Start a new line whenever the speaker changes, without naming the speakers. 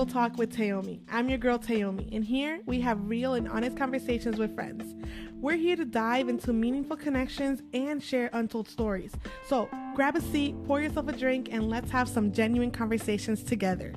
Table Talk with Taomie. I'm your girl Taomie, and here we have real and honest conversations with friends. We're here to dive into meaningful connections and share untold stories. So grab a seat, pour yourself a drink, and let's have some genuine conversations together.